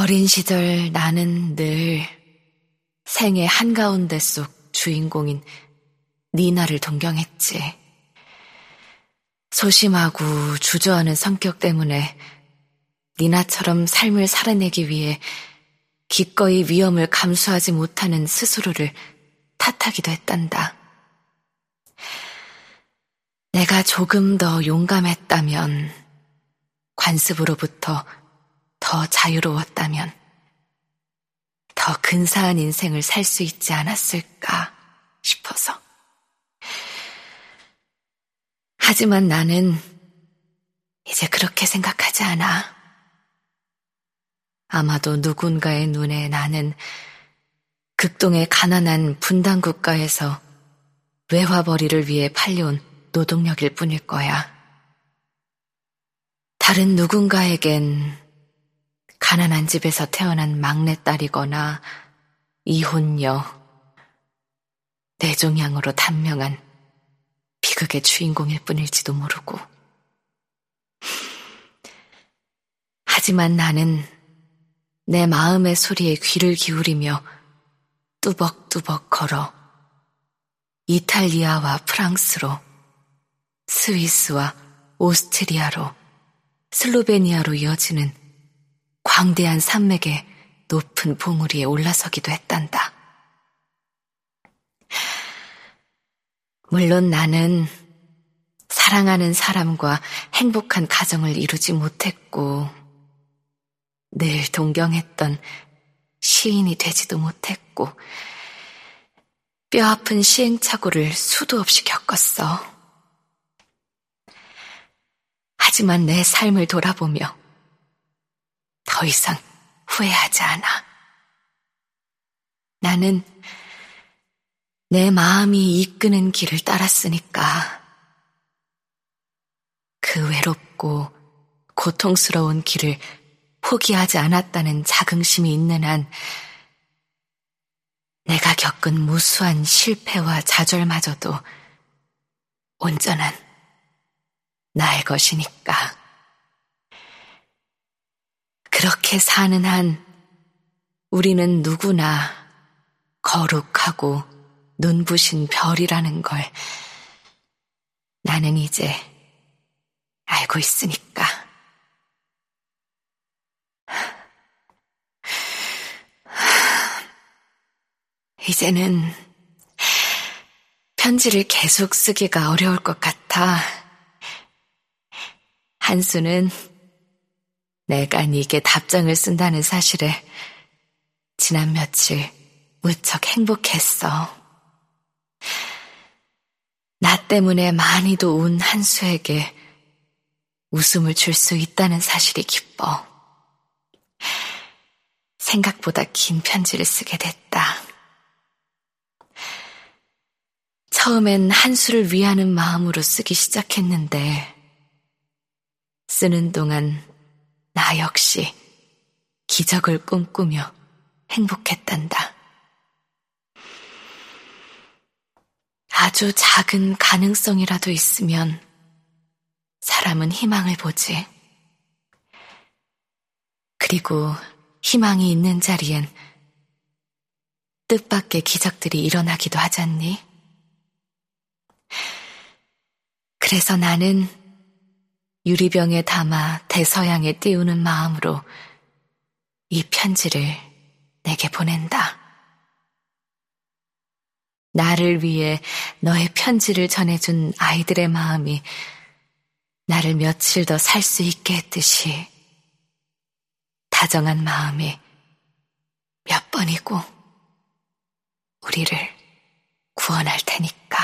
어린 시절 나는 늘 생의 한가운데 속 주인공인 니나를 동경했지. 소심하고 주저하는 성격 때문에 니나처럼 삶을 살아내기 위해 기꺼이 위험을 감수하지 못하는 스스로를 탓하기도 했단다. 내가 조금 더 용감했다면, 관습으로부터 더 자유로웠다면, 더 근사한 인생을 살 수 있지 않았을까 싶어서. 하지만 나는 이제 그렇게 생각하지 않아. 아마도 누군가의 눈에 나는 극동의 가난한 분단 국가에서 외화벌이를 위해 팔려온 노동력일 뿐일 거야. 다른 누군가에겐 가난한 집에서 태어난 막내딸이거나 이혼녀, 내종양으로 단명한 비극의 주인공일 뿐일지도 모르고. 하지만 나는 내 마음의 소리에 귀를 기울이며 뚜벅뚜벅 걸어 이탈리아와 프랑스로 스위스와 오스트리아로 슬로베니아로 이어지는 광대한 산맥의 높은 봉우리에 올라서기도 했단다. 물론 나는 사랑하는 사람과 행복한 가정을 이루지 못했고, 늘 동경했던 시인이 되지도 못했고, 뼈 아픈 시행착오를 수도 없이 겪었어. 하지만 내 삶을 돌아보며 더 이상 후회하지 않아. 나는 내 마음이 이끄는 길을 따랐으니까 그 외롭고 고통스러운 길을 포기하지 않았다는 자긍심이 있는 한 내가 겪은 무수한 실패와 좌절마저도 온전한 나의 것이니까. 그렇게 사는 한 우리는 누구나 거룩하고 눈부신 별이라는 걸 나는 이제 알고 있으니까. 이제는 편지를 계속 쓰기가 어려울 것 같아. 한수는 내가 네게 답장을 쓴다는 사실에 지난 며칠 무척 행복했어. 나 때문에 많이도 운 한수에게 웃음을 줄 수 있다는 사실이 기뻐. 생각보다 긴 편지를 쓰게 됐다. 처음엔 한수를 위하는 마음으로 쓰기 시작했는데, 쓰는 동안 나 역시 기적을 꿈꾸며 행복했단다. 아주 작은 가능성이라도 있으면 사람은 희망을 보지. 그리고 희망이 있는 자리엔 뜻밖의 기적들이 일어나기도 하잖니? 그래서 나는 유리병에 담아 대서양에 띄우는 마음으로 이 편지를 내게 보낸다. 나를 위해 너의 편지를 전해준 아이들의 마음이 나를 며칠 더 살 수 있게 했듯이 다정한 마음이 몇 번이고 우리를 구원할 테니까.